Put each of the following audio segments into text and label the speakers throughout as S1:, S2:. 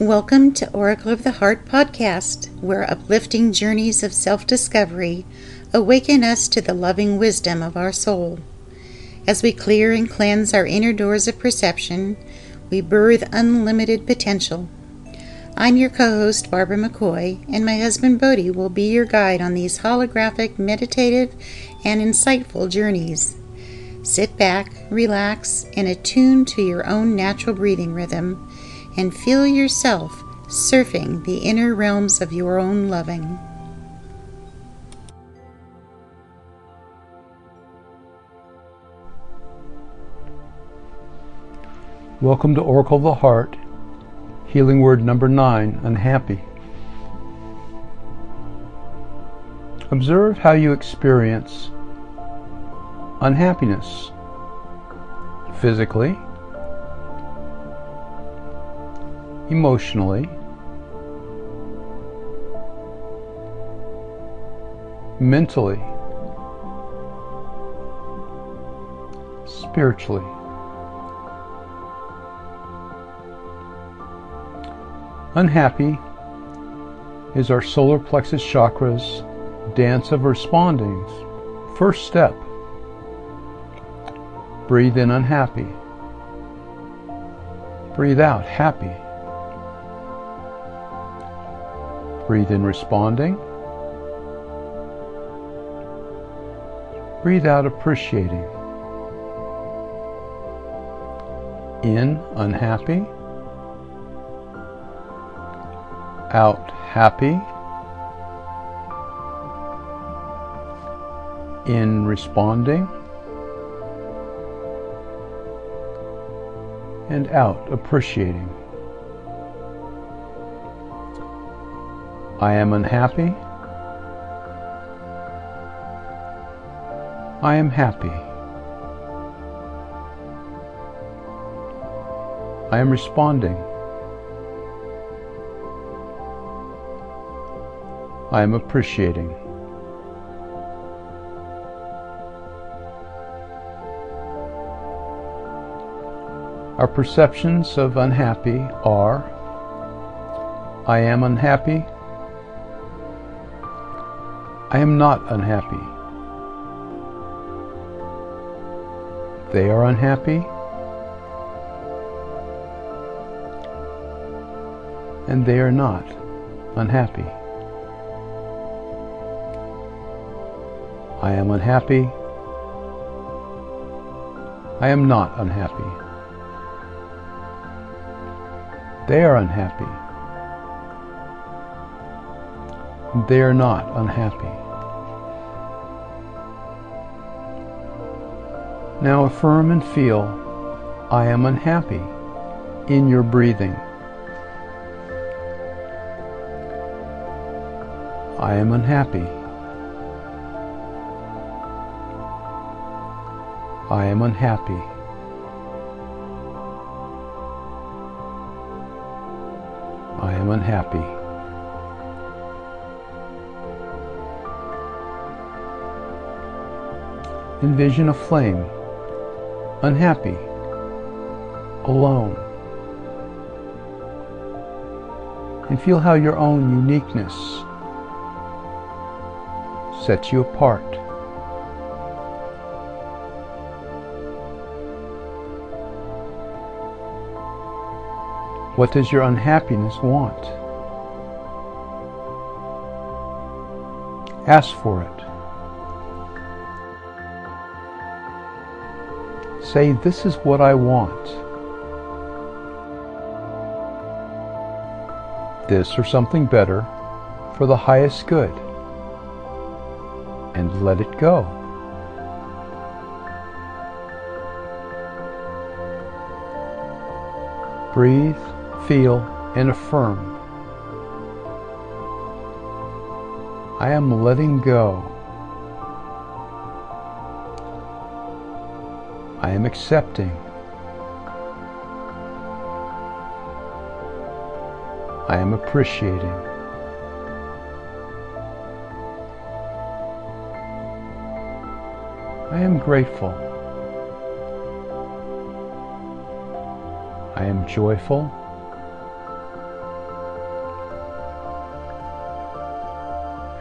S1: Welcome to Oracle of the Heart podcast, where uplifting journeys of self discovery awaken us to the loving wisdom of our soul. As we clear and cleanse our inner doors of perception, we birth unlimited potential. I'm your co host, Barbara McCoy, and my husband Bodhi will be your guide on these holographic, meditative, and insightful journeys. Sit back, relax, and attune to your own natural breathing rhythm and feel yourself surfing the inner realms of your own loving.
S2: Welcome to Oracle of the Heart, healing word number nine unhappy. Observe how you experience unhappiness physically emotionally, mentally, spiritually. Unhappy is our solar plexus chakra's dance of responding. First step breathe in unhappy, breathe out happy. Breathe in responding. Breathe out appreciating. In unhappy. Out happy. In responding. And out appreciating. I am unhappy. I am happy. I am responding. I am appreciating. Our perceptions of unhappy are I am unhappy. I am not unhappy. They are unhappy. And they are not unhappy. I am unhappy. I am not unhappy. They are unhappy. They are not unhappy. Now affirm and feel, I am unhappy, in your breathing. I am unhappy. I am unhappy. I am unhappy. Envision a flame, unhappy, alone. And feel how your own uniqueness sets you apart. What does your unhappiness want? Ask for it. Say, This is what I want. This or something better for the highest good. And let it go. Breathe, feel, and affirm. I am letting go. I am accepting. I am appreciating. I am grateful. I am joyful.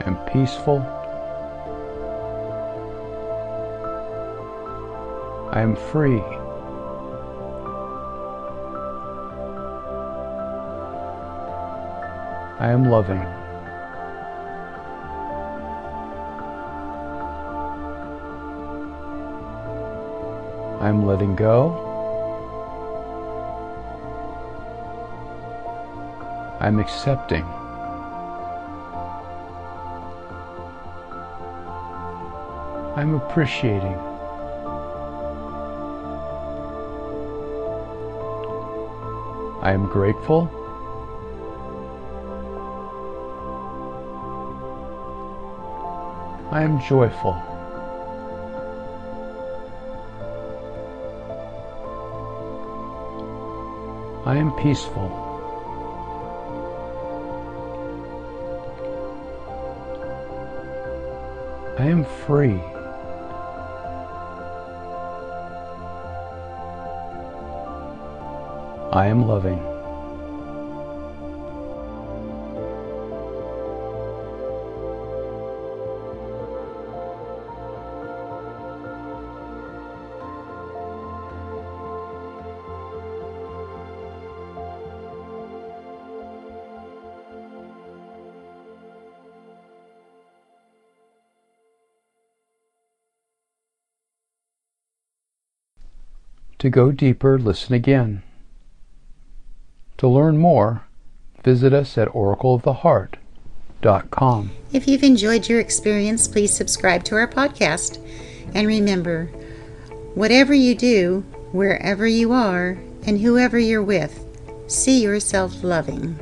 S2: And peaceful. I am free. I am loving. I am letting go. I'm accepting. I'm appreciating. I am grateful. I am joyful. I am peaceful. I am free. I am loving. To go deeper, listen again. To learn more, visit us at oracleoftheheart.com.
S1: If you've enjoyed your experience, please subscribe to our podcast. And remember, whatever you do, wherever you are, and whoever you're with, see yourself loving.